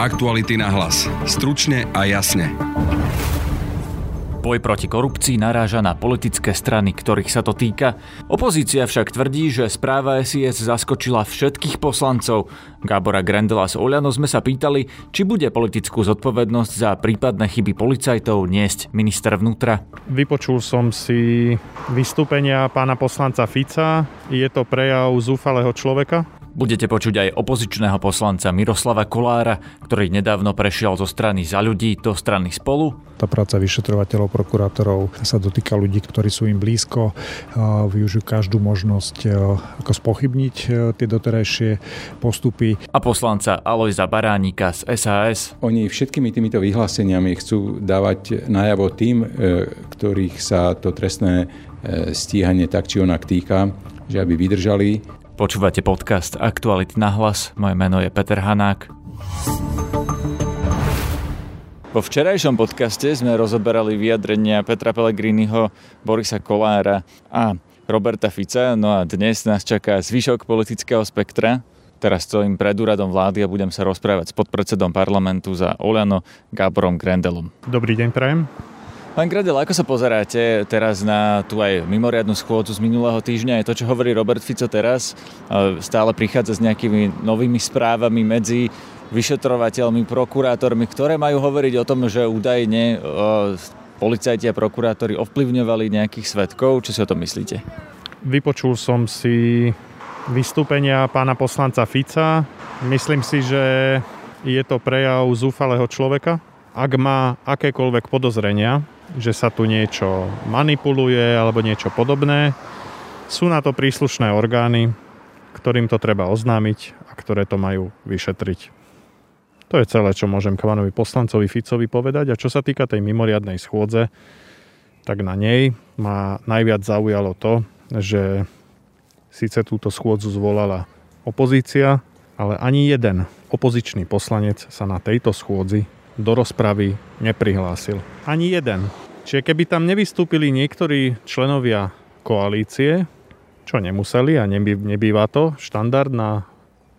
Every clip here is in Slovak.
Aktuality na hlas. Stručne a jasne. Boj proti korupcii naráža na politické strany, ktorých sa to týka. Opozícia však tvrdí, že správa SIS zaskočila všetkých poslancov. Gábora Grendela z Oľano sme sa pýtali, či bude politickú zodpovednosť za prípadné chyby policajtov niesť minister vnútra. Vypočul som si vystúpenia pána poslanca Fica. Je to prejav zúfalého človeka, Budete počuť aj opozičného poslanca Miroslava Kolára, ktorý nedávno prešiel zo strany za ľudí do strany spolu. Tá práca vyšetrovateľov, prokurátorov sa dotýka ľudí, ktorí sú im blízko, využijú každú možnosť ako spochybniť tie doterajšie postupy. A poslanca Alojza Baránika z SAS. Oni všetkými týmito vyhláseniami chcú dávať najavo tým, e, ktorých sa to trestné e, stíhanie tak či onak týka, že aby vydržali Počúvate podcast Aktuality na hlas. Moje meno je Peter Hanák. Po včerajšom podcaste sme rozoberali vyjadrenia Petra Pellegriniho, Borisa Kolára a Roberta Fica, no a dnes nás čaká zvyšok politického spektra. Teraz stojím pred úradom vlády a budem sa rozprávať s podpredsedom parlamentu za Oľano Gáborom Grendelom. Dobrý deň, prajem. Pán Gradel, ako sa pozeráte teraz na tú aj mimoriadnu schôdzu z minulého týždňa? Je to, čo hovorí Robert Fico teraz, stále prichádza s nejakými novými správami medzi vyšetrovateľmi, prokurátormi, ktoré majú hovoriť o tom, že údajne policajti a prokurátori ovplyvňovali nejakých svetkov. Čo si o tom myslíte? Vypočul som si vystúpenia pána poslanca Fica. Myslím si, že je to prejav zúfalého človeka. Ak má akékoľvek podozrenia, že sa tu niečo manipuluje alebo niečo podobné. Sú na to príslušné orgány, ktorým to treba oznámiť a ktoré to majú vyšetriť. To je celé, čo môžem k pánovi poslancovi Ficovi povedať. A čo sa týka tej mimoriadnej schôdze, tak na nej ma najviac zaujalo to, že síce túto schôdzu zvolala opozícia, ale ani jeden opozičný poslanec sa na tejto schôdzi do rozpravy neprihlásil. Ani jeden. Čiže keby tam nevystúpili niektorí členovia koalície, čo nemuseli a nebýva to štandard na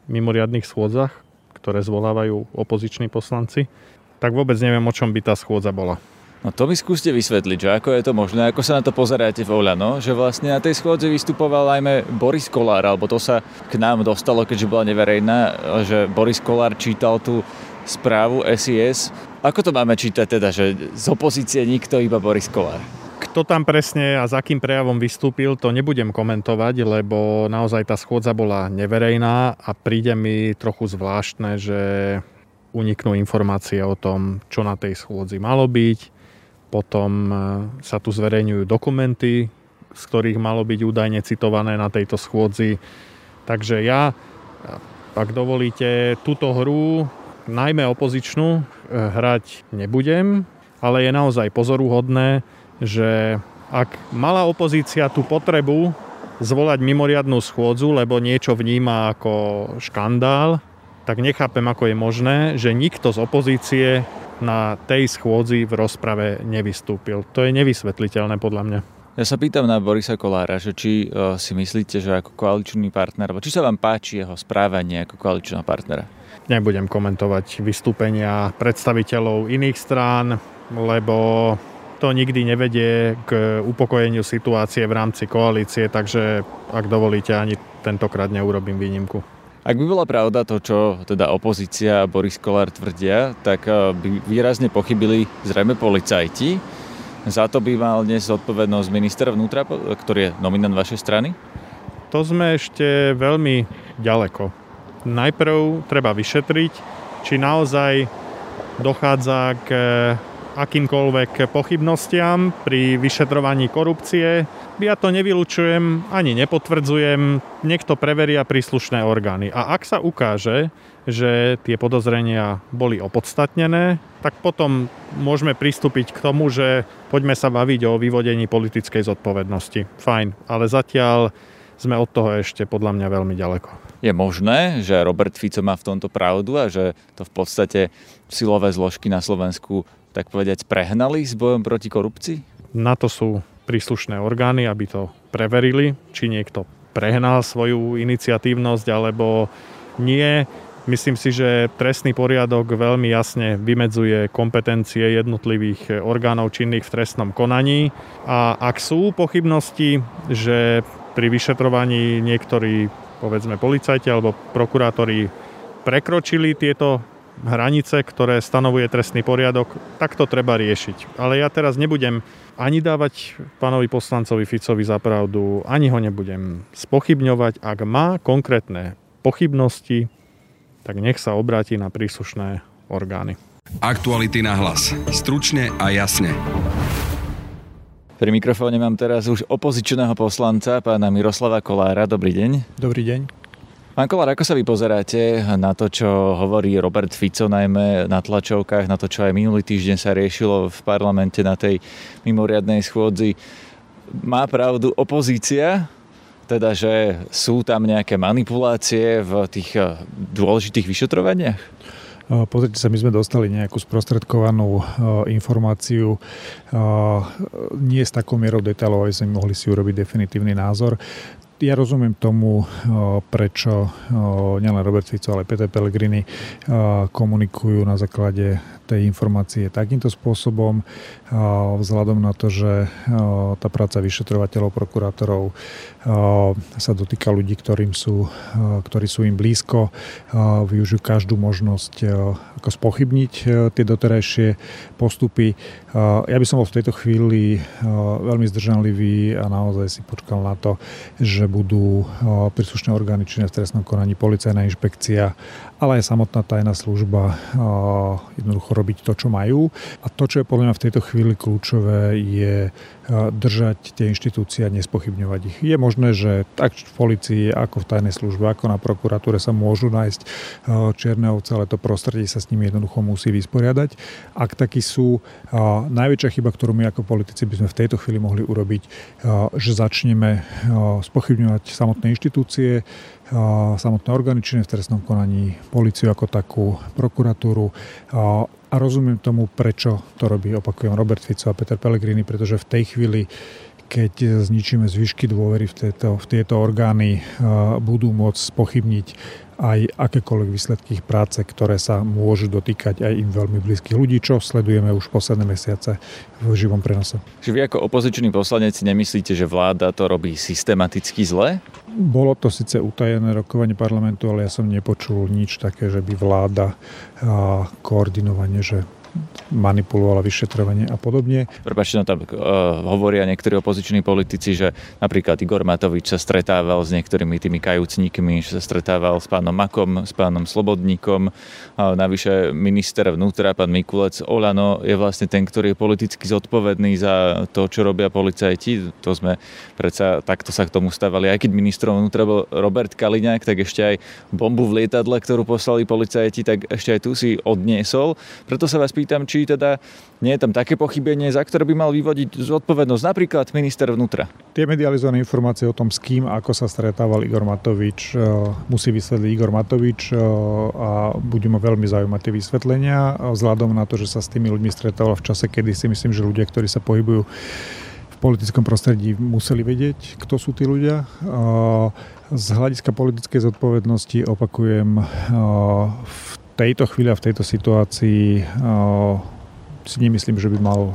mimoriadných schôdzach, ktoré zvolávajú opoziční poslanci, tak vôbec neviem, o čom by tá schôdza bola. No to mi skúste vysvetliť, že ako je to možné, ako sa na to pozeráte v Oľano, že vlastne na tej schôdze vystupoval najmä Boris Kolár, alebo to sa k nám dostalo, keďže bola neverejná, že Boris Kolár čítal tú správu SIS. Ako to máme čítať teda, že z opozície nikto, iba Boris Kolár? Kto tam presne a za akým prejavom vystúpil, to nebudem komentovať, lebo naozaj tá schôdza bola neverejná a príde mi trochu zvláštne, že uniknú informácie o tom, čo na tej schôdzi malo byť. Potom e, sa tu zverejňujú dokumenty, z ktorých malo byť údajne citované na tejto schôdzi. Takže ja, ak dovolíte, túto hru najmä opozičnú, e, hrať nebudem, ale je naozaj pozoruhodné, že ak mala opozícia tú potrebu zvolať mimoriadnú schôdzu, lebo niečo vníma ako škandál, tak nechápem, ako je možné, že nikto z opozície na tej schôdzi v rozprave nevystúpil. To je nevysvetliteľné podľa mňa. Ja sa pýtam na Borisa Kolára, že či uh, si myslíte, že ako koaličný partner, či sa vám páči jeho správanie ako koaličného partnera? Nebudem komentovať vystúpenia predstaviteľov iných strán, lebo to nikdy nevedie k upokojeniu situácie v rámci koalície, takže ak dovolíte, ani tentokrát neurobím výnimku. Ak by bola pravda to, čo teda opozícia a Boris Kolár tvrdia, tak eh, by výrazne pochybili zrejme policajti. Za to by mal dnes zodpovednosť minister vnútra, ktorý je nominant vašej strany? To sme ešte veľmi ďaleko najprv treba vyšetriť, či naozaj dochádza k akýmkoľvek pochybnostiam pri vyšetrovaní korupcie. Ja to nevylučujem ani nepotvrdzujem, niekto preveria príslušné orgány. A ak sa ukáže, že tie podozrenia boli opodstatnené, tak potom môžeme pristúpiť k tomu, že poďme sa baviť o vyvodení politickej zodpovednosti. Fajn, ale zatiaľ sme od toho ešte podľa mňa veľmi ďaleko. Je možné, že Robert Fico má v tomto pravdu a že to v podstate silové zložky na Slovensku tak povedať prehnali s bojom proti korupcii? Na to sú príslušné orgány, aby to preverili, či niekto prehnal svoju iniciatívnosť alebo nie. Myslím si, že trestný poriadok veľmi jasne vymedzuje kompetencie jednotlivých orgánov činných v trestnom konaní a ak sú pochybnosti, že pri vyšetrovaní niektorí, povedzme policajti alebo prokurátori prekročili tieto hranice, ktoré stanovuje trestný poriadok, tak to treba riešiť. Ale ja teraz nebudem ani dávať pánovi poslancovi Ficovi za pravdu, ani ho nebudem spochybňovať. Ak má konkrétne pochybnosti, tak nech sa obráti na príslušné orgány. Aktuality na hlas. Stručne a jasne. Pri mikrofóne mám teraz už opozičného poslanca, pána Miroslava Kolára. Dobrý deň. Dobrý deň. Pán Kolár, ako sa vy pozeráte na to, čo hovorí Robert Fico najmä na tlačovkách, na to, čo aj minulý týždeň sa riešilo v parlamente na tej mimoriadnej schôdzi? Má pravdu opozícia, teda, že sú tam nejaké manipulácie v tých eh, dôležitých vyšetrovaniach? Eh, pozrite sa, my sme dostali nejakú sprostredkovanú eh, informáciu nie s takou mierou detailov, aby sme mohli si urobiť definitívny názor ja rozumiem tomu, prečo nielen Robert Fico, ale Peter Pellegrini komunikujú na základe tej informácie takýmto spôsobom, vzhľadom na to, že tá práca vyšetrovateľov, prokurátorov sa dotýka ľudí, ktorým sú, ktorí sú im blízko, využijú každú možnosť ako spochybniť tie doterajšie postupy. Ja by som bol v tejto chvíli veľmi zdržanlivý a naozaj si počkal na to, že budú príslušné orgány činné v trestnom konaní, policajná inšpekcia, ale aj samotná tajná služba jednoducho robiť to, čo majú. A to, čo je podľa mňa v tejto chvíli kľúčové, je držať tie inštitúcie a nespochybňovať ich. Je možné, že tak v policii, ako v tajnej službe, ako na prokuratúre sa môžu nájsť čierne ovce, ale to prostredie sa s nimi jednoducho musí vysporiadať. Ak takí sú, najväčšia chyba, ktorú my ako politici by sme v tejto chvíli mohli urobiť, že začneme spochybňovať samotné inštitúcie, samotné orgány činné v trestnom konaní, policiu ako takú, prokuratúru. A rozumiem tomu, prečo to robí, opakujem, Robert Fico a Peter Pellegrini, pretože v tej chvíli keď zničíme zvyšky dôvery v tieto, v tieto orgány, budú môcť pochybniť aj akékoľvek výsledky ich práce, ktoré sa môžu dotýkať aj im veľmi blízkych ľudí, čo sledujeme už posledné mesiace v živom prenose. Čiže vy ako opozičný poslanec si nemyslíte, že vláda to robí systematicky zle? Bolo to síce utajené rokovanie parlamentu, ale ja som nepočul nič také, že by vláda koordinovane, že manipulovala vyšetrovanie a podobne. Prepačte, no tam uh, hovoria niektorí opoziční politici, že napríklad Igor Matovič sa stretával s niektorými tými kajúcníkmi, že sa stretával s pánom Makom, s pánom Slobodníkom, uh, navyše minister vnútra, pán Mikulec Olano je vlastne ten, ktorý je politicky zodpovedný za to, čo robia policajti. To sme predsa takto sa k tomu stávali. Aj keď ministrom vnútra bol Robert Kaliňák, tak ešte aj bombu v lietadle, ktorú poslali policajti, tak ešte aj tu si odniesol. Preto sa vás pýtam, či teda nie je tam také pochybenie, za ktoré by mal vyvodiť zodpovednosť napríklad minister vnútra. Tie medializované informácie o tom, s kým, ako sa stretával Igor Matovič, e, musí vysvetliť Igor Matovič e, a budú ma veľmi zaujímať tie vysvetlenia vzhľadom na to, že sa s tými ľuďmi stretával v čase, kedy si myslím, že ľudia, ktorí sa pohybujú v politickom prostredí museli vedieť, kto sú tí ľudia. Z hľadiska politickej zodpovednosti opakujem, v tejto chvíli a v tejto situácii si nemyslím, že by mal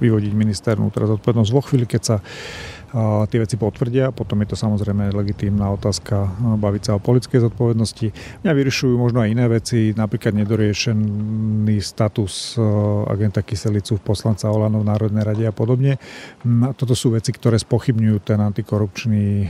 vyvodiť minister vnútra zodpovednosť. Vo chvíli, keď sa tie veci potvrdia. Potom je to samozrejme legitímna otázka baviť sa o politickej zodpovednosti. Mňa vyrišujú možno aj iné veci, napríklad nedoriešený status agenta Kyselicu poslanca Olano v Národnej rade a podobne. A toto sú veci, ktoré spochybňujú ten antikorupčný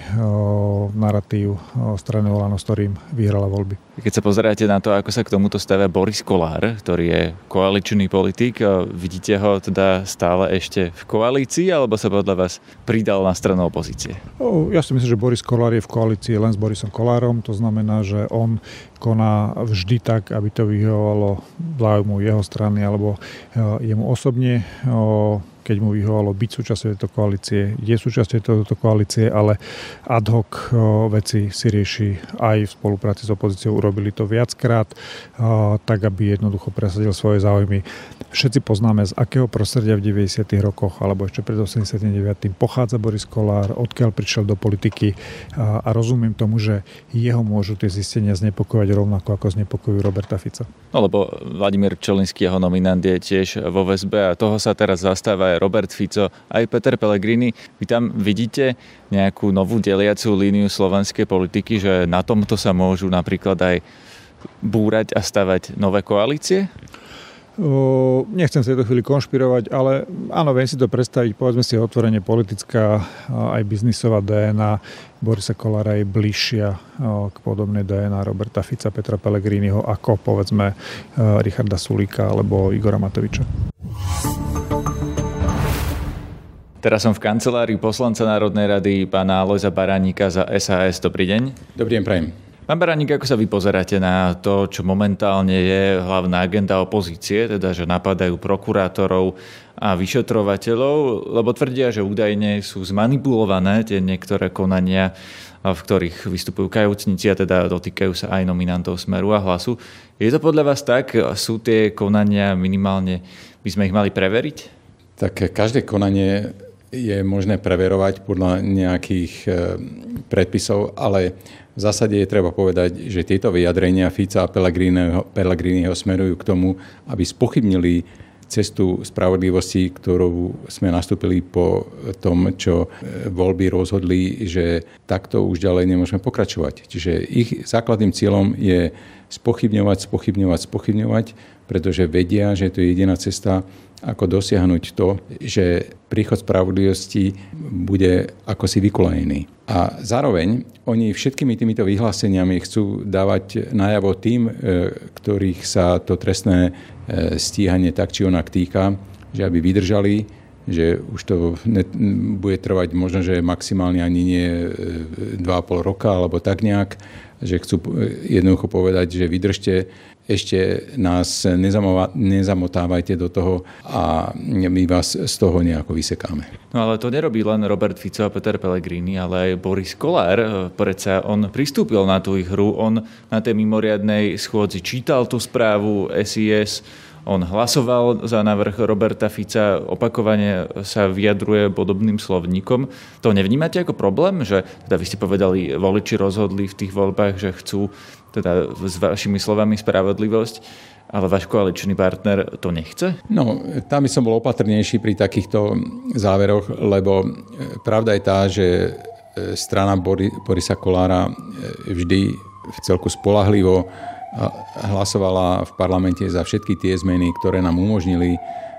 narratív strany Olano, s ktorým vyhrala voľby. Keď sa pozeráte na to, ako sa k tomuto stavia Boris Kolár, ktorý je koaličný politik, vidíte ho teda stále ešte v koalícii, alebo sa podľa vás pridal na stranu opozície? Ja si myslím, že Boris Kolár je v koalícii len s Borisom Kolárom, to znamená, že on koná vždy tak, aby to vyhovovalo záujmu jeho strany alebo jemu osobne keď mu vyhovalo byť súčasťou tejto koalície, je súčasťou tejto koalície, ale ad hoc veci si rieši aj v spolupráci s opozíciou. Urobili to viackrát, tak aby jednoducho presadil svoje záujmy. Všetci poznáme, z akého prostredia v 90. rokoch alebo ešte pred 89. pochádza Boris Kolár, odkiaľ prišiel do politiky a, rozumiem tomu, že jeho môžu tie zistenia znepokojať rovnako ako znepokojujú Roberta Fica. No lebo Vladimír Čelinský, jeho nominant je tiež vo väzbe a toho sa teraz zastáva aj Robert Fico, aj Peter Pellegrini. Vy tam vidíte nejakú novú deliacú líniu slovenskej politiky, že na tomto sa môžu napríklad aj búrať a stavať nové koalície? Nechcem sa tejto chvíli konšpirovať, ale áno, viem si to predstaviť, povedzme si otvorenie politická, aj biznisová DNA Borisa Kolára je bližšia k podobnej DNA Roberta Fica, Petra Pellegriniho ako povedzme Richarda Sulíka alebo Igora Matoviča. Teraz som v kancelárii poslanca Národnej rady pána Lojza Baránika za SAS. Dobrý deň. Dobrý deň, prajem. Pán Baraník, ako sa vy pozeráte na to, čo momentálne je hlavná agenda opozície, teda že napadajú prokurátorov a vyšetrovateľov, lebo tvrdia, že údajne sú zmanipulované tie niektoré konania, v ktorých vystupujú kajúcnici a teda dotýkajú sa aj nominantov Smeru a Hlasu. Je to podľa vás tak? Sú tie konania minimálne, by sme ich mali preveriť? Tak každé konanie je možné preverovať podľa nejakých eh, predpisov, ale v zásade je treba povedať, že tieto vyjadrenia Fica a Pellegriniho smerujú k tomu, aby spochybnili cestu spravodlivosti, ktorú sme nastúpili po tom, čo e, voľby rozhodli, že takto už ďalej nemôžeme pokračovať. Čiže ich základným cieľom je spochybňovať, spochybňovať, spochybňovať, pretože vedia, že to je jediná cesta, ako dosiahnuť to, že príchod spravodlivosti bude ako si vykolajený. A zároveň oni všetkými týmito vyhláseniami chcú dávať najavo tým, e, ktorých sa to trestné e, stíhanie tak či onak týka, že aby vydržali, že už to bude trvať možno, že maximálne ani nie 2,5 e, roka alebo tak nejak, že chcú jednoducho povedať, že vydržte, ešte nás nezamotávajte do toho a my vás z toho nejako vysekáme. No ale to nerobí len Robert Fico a Peter Pellegrini, ale aj Boris Kolár. Predsa on pristúpil na tú ich hru, on na tej mimoriadnej schôdzi čítal tú správu SIS, on hlasoval za návrh Roberta Fica, opakovane sa vyjadruje podobným slovníkom. To nevnímate ako problém, že teda vy ste povedali, voliči rozhodli v tých voľbách, že chcú teda s vašimi slovami spravodlivosť, ale váš koaličný partner to nechce? No, tam by som bol opatrnejší pri takýchto záveroch, lebo pravda je tá, že e, strana Borisa Kolára e, vždy v celku spolahlivo hlasovala v parlamente za všetky tie zmeny, ktoré nám umožnili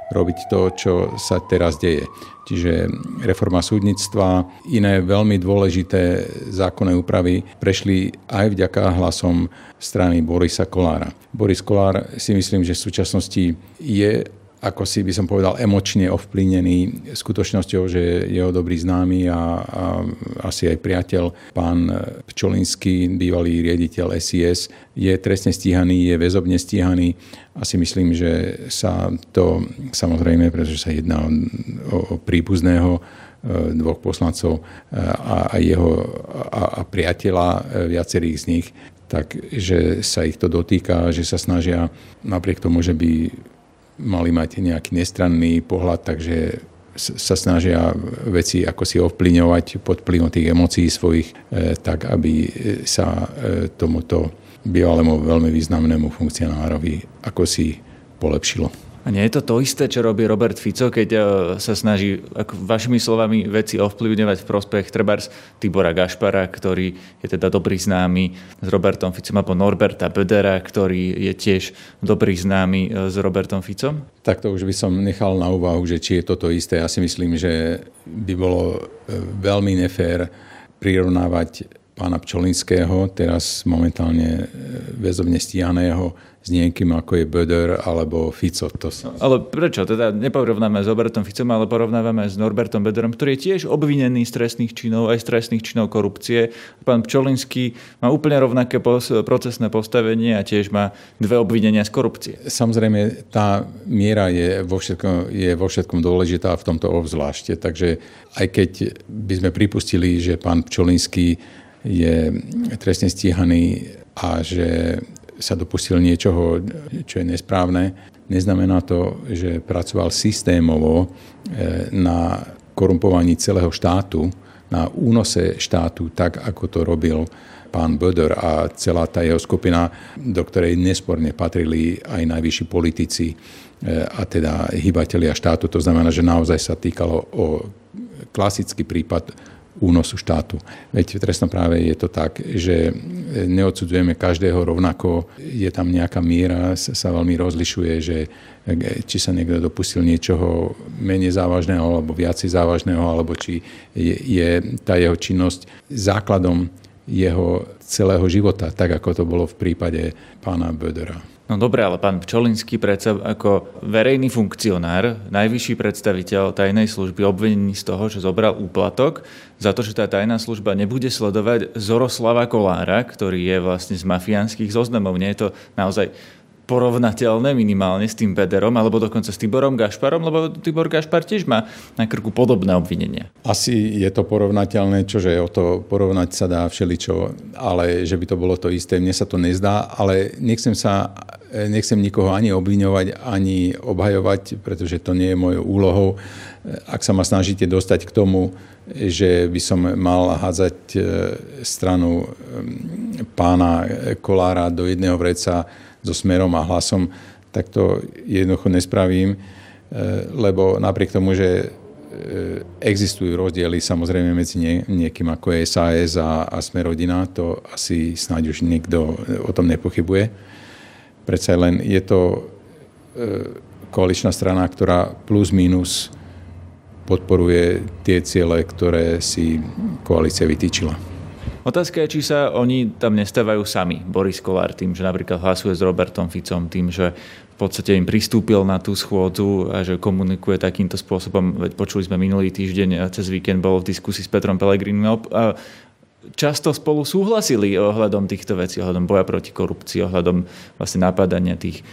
robiť to, čo sa teraz deje. Čiže reforma súdnictva, iné veľmi dôležité zákonné úpravy prešli aj vďaka hlasom strany Borisa Kolára. Boris Kolár si myslím, že v súčasnosti je ako si by som povedal, emočne ovplyvnený skutočnosťou, že jeho dobrý známy a, a asi aj priateľ, pán Pčolinský, bývalý riaditeľ SIS, je trestne stíhaný, je väzobne stíhaný. Asi myslím, že sa to, samozrejme, pretože sa jedná o, o príbuzného, e, dvoch poslancov e, a, a jeho a, a priateľa e, viacerých z nich, takže sa ich to dotýka, že sa snažia napriek tomu, že by mali mať nejaký nestranný pohľad, takže sa snažia veci ako si ovplyňovať pod vplyvom tých emócií svojich, e, tak aby sa e, tomuto bývalému veľmi významnému funkcionárovi ako si polepšilo. A nie je to to isté, čo robí Robert Fico, keď e, sa snaží ako vašimi slovami veci ovplyvňovať v prospech trebárs Tibora Gašpara, ktorý je teda dobrý známy s Robertom Ficom, alebo Norberta Bedera, ktorý je tiež dobrý známy e, s Robertom Ficom? Tak to už by som nechal na úvahu, že či je toto isté. Ja si myslím, že by bolo e, veľmi nefér prirovnávať pána Pčolinského, teraz momentálne väzobne stíhaného s niekým ako je Böder alebo Fico. To sa... Ale prečo? Teda neporovnáme s Robertom Ficom, ale porovnávame s Norbertom Böderom, ktorý je tiež obvinený z trestných činov, aj z trestných činov korupcie. Pán Pčolinský má úplne rovnaké procesné postavenie a tiež má dve obvinenia z korupcie. Samozrejme, tá miera je vo všetkom, je vo všetkom dôležitá v tomto obzvlášte. Takže aj keď by sme pripustili, že pán Pčolinský je trestne stíhaný a že sa dopustil niečoho, čo je nesprávne, neznamená to, že pracoval systémovo e, na korumpovaní celého štátu, na únose štátu, tak ako to robil pán Böder a celá tá jeho skupina, do ktorej nesporne patrili aj najvyšší politici e, a teda hýbatelia štátu. To znamená, že naozaj sa týkalo o klasický prípad únosu štátu. Veď v trestnom práve je to tak, že neodsudzujeme každého rovnako, je tam nejaká miera, sa veľmi rozlišuje, že či sa niekto dopustil niečoho menej závažného alebo viacej závažného, alebo či je, je tá jeho činnosť základom jeho celého života, tak ako to bolo v prípade pána Bödera. No dobre, ale pán Pčolinský predsa ako verejný funkcionár, najvyšší predstaviteľ tajnej služby obvinený z toho, že zobral úplatok za to, že tá tajná služba nebude sledovať Zoroslava Kolára, ktorý je vlastne z mafiánskych zoznamov. Nie je to naozaj porovnateľné minimálne s tým Bederom alebo dokonca s Tiborom Gašparom, lebo Tibor Gašpar tiež má na krku podobné obvinenia. Asi je to porovnateľné, čože o to porovnať sa dá všeličo, ale že by to bolo to isté, mne sa to nezdá, ale nechcem sa nechcem nikoho ani obviňovať, ani obhajovať, pretože to nie je mojou úlohou. Ak sa ma snažíte dostať k tomu, že by som mal hádzať e, stranu pána Kolára do jedného vreca, so smerom a hlasom, tak to jednoducho nespravím, e, lebo napriek tomu, že e, existujú rozdiely samozrejme medzi niekým ako je SAS a, a Smerodina, to asi snáď už nikto o tom nepochybuje. Predsa len je to e, koaličná strana, ktorá plus minus podporuje tie ciele, ktoré si koalícia vytýčila. Otázka je, či sa oni tam nestávajú sami. Boris Kolár tým, že napríklad hlasuje s Robertom Ficom, tým, že v podstate im pristúpil na tú schôdzu a že komunikuje takýmto spôsobom. Veď počuli sme minulý týždeň a cez víkend bol v diskusii s Petrom Pelegrinom často spolu súhlasili ohľadom týchto vecí, ohľadom boja proti korupcii, ohľadom vlastne napadania tých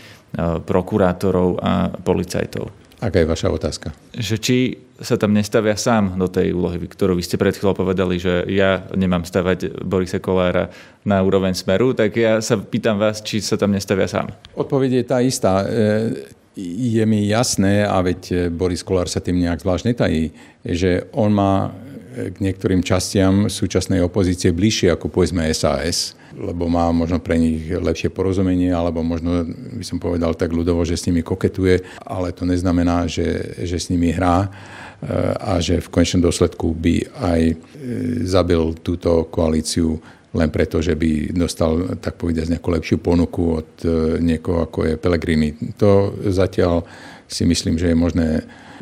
prokurátorov a policajtov. Aká je vaša otázka? Že či sa tam nestavia sám do tej úlohy, ktorú vy ste pred chvíľou povedali, že ja nemám stavať Borisa Kolára na úroveň smeru, tak ja sa pýtam vás, či sa tam nestavia sám. Odpoveď je tá istá. E, je mi jasné, a veď Boris Kolár sa tým nejak zvlášť netají, že on má k niektorým častiam súčasnej opozície bližšie ako povedzme SAS, lebo má možno pre nich lepšie porozumenie, alebo možno by som povedal tak ľudovo, že s nimi koketuje, ale to neznamená, že, že s nimi hrá a že v konečnom dôsledku by aj e, zabil túto koalíciu len preto, že by dostal, tak povediať, nejakú lepšiu ponuku od e, niekoho, ako je Pellegrini. To zatiaľ si myslím, že je možné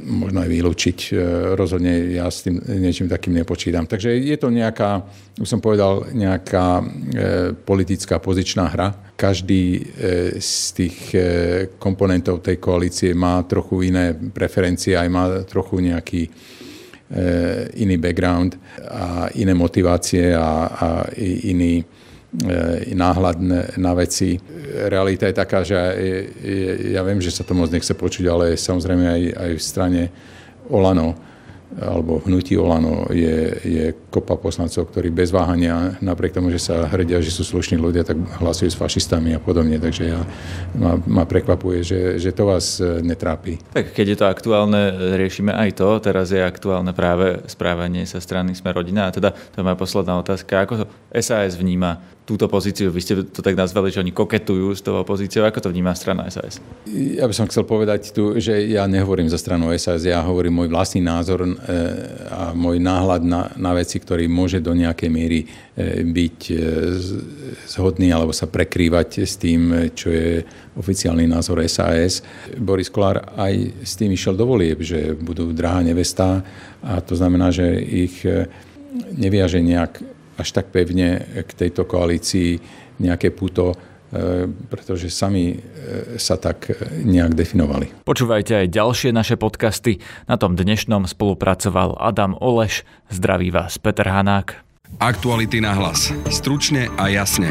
možno aj vylúčiť. E, rozhodne ja s tým niečím takým nepočítam. Takže je to nejaká, už som povedal, nejaká e, politická pozičná hra. Každý e, z tých komponentov tej koalície má trochu iné preferencie, aj má trochu nejaký iný background a iné motivácie a, a iný náhľad na veci. Realita je taká, že ja viem, že sa to moc nechce počuť, ale samozrejme aj, aj v strane Olano alebo hnutí Olano je, je kopa poslancov, ktorí bez váhania, napriek tomu, že sa hrdia, že sú slušní ľudia, tak hlasujú s fašistami a podobne. Takže ja, ma, ma prekvapuje, že, že to vás e, netrápi. Tak keď je to aktuálne, riešime aj to. Teraz je aktuálne práve správanie sa strany Sme rodina. A teda to je moja posledná otázka. Ako SAS vníma túto pozíciu? Vy ste to tak nazvali, že oni koketujú s tou opozíciou. Ako to vníma strana SAS? Ja by som chcel povedať tu, že ja nehovorím za stranu SAS, ja hovorím môj vlastný názor e, a môj náhľad na, na veci, ktorý môže do nejakej miery e, byť e, zhodný alebo sa prekrývať s tým, čo je oficiálny názor SAS. Boris Kolár aj s tým išiel do volieb, že budú drahá nevesta a to znamená, že ich neviaže nejak až tak pevne k tejto koalícii nejaké puto, pretože sami sa tak nejak definovali. Počúvajte aj ďalšie naše podcasty. Na tom dnešnom spolupracoval Adam Oleš. Zdraví vás Peter Hanák. Aktuality na hlas. Stručne a jasne.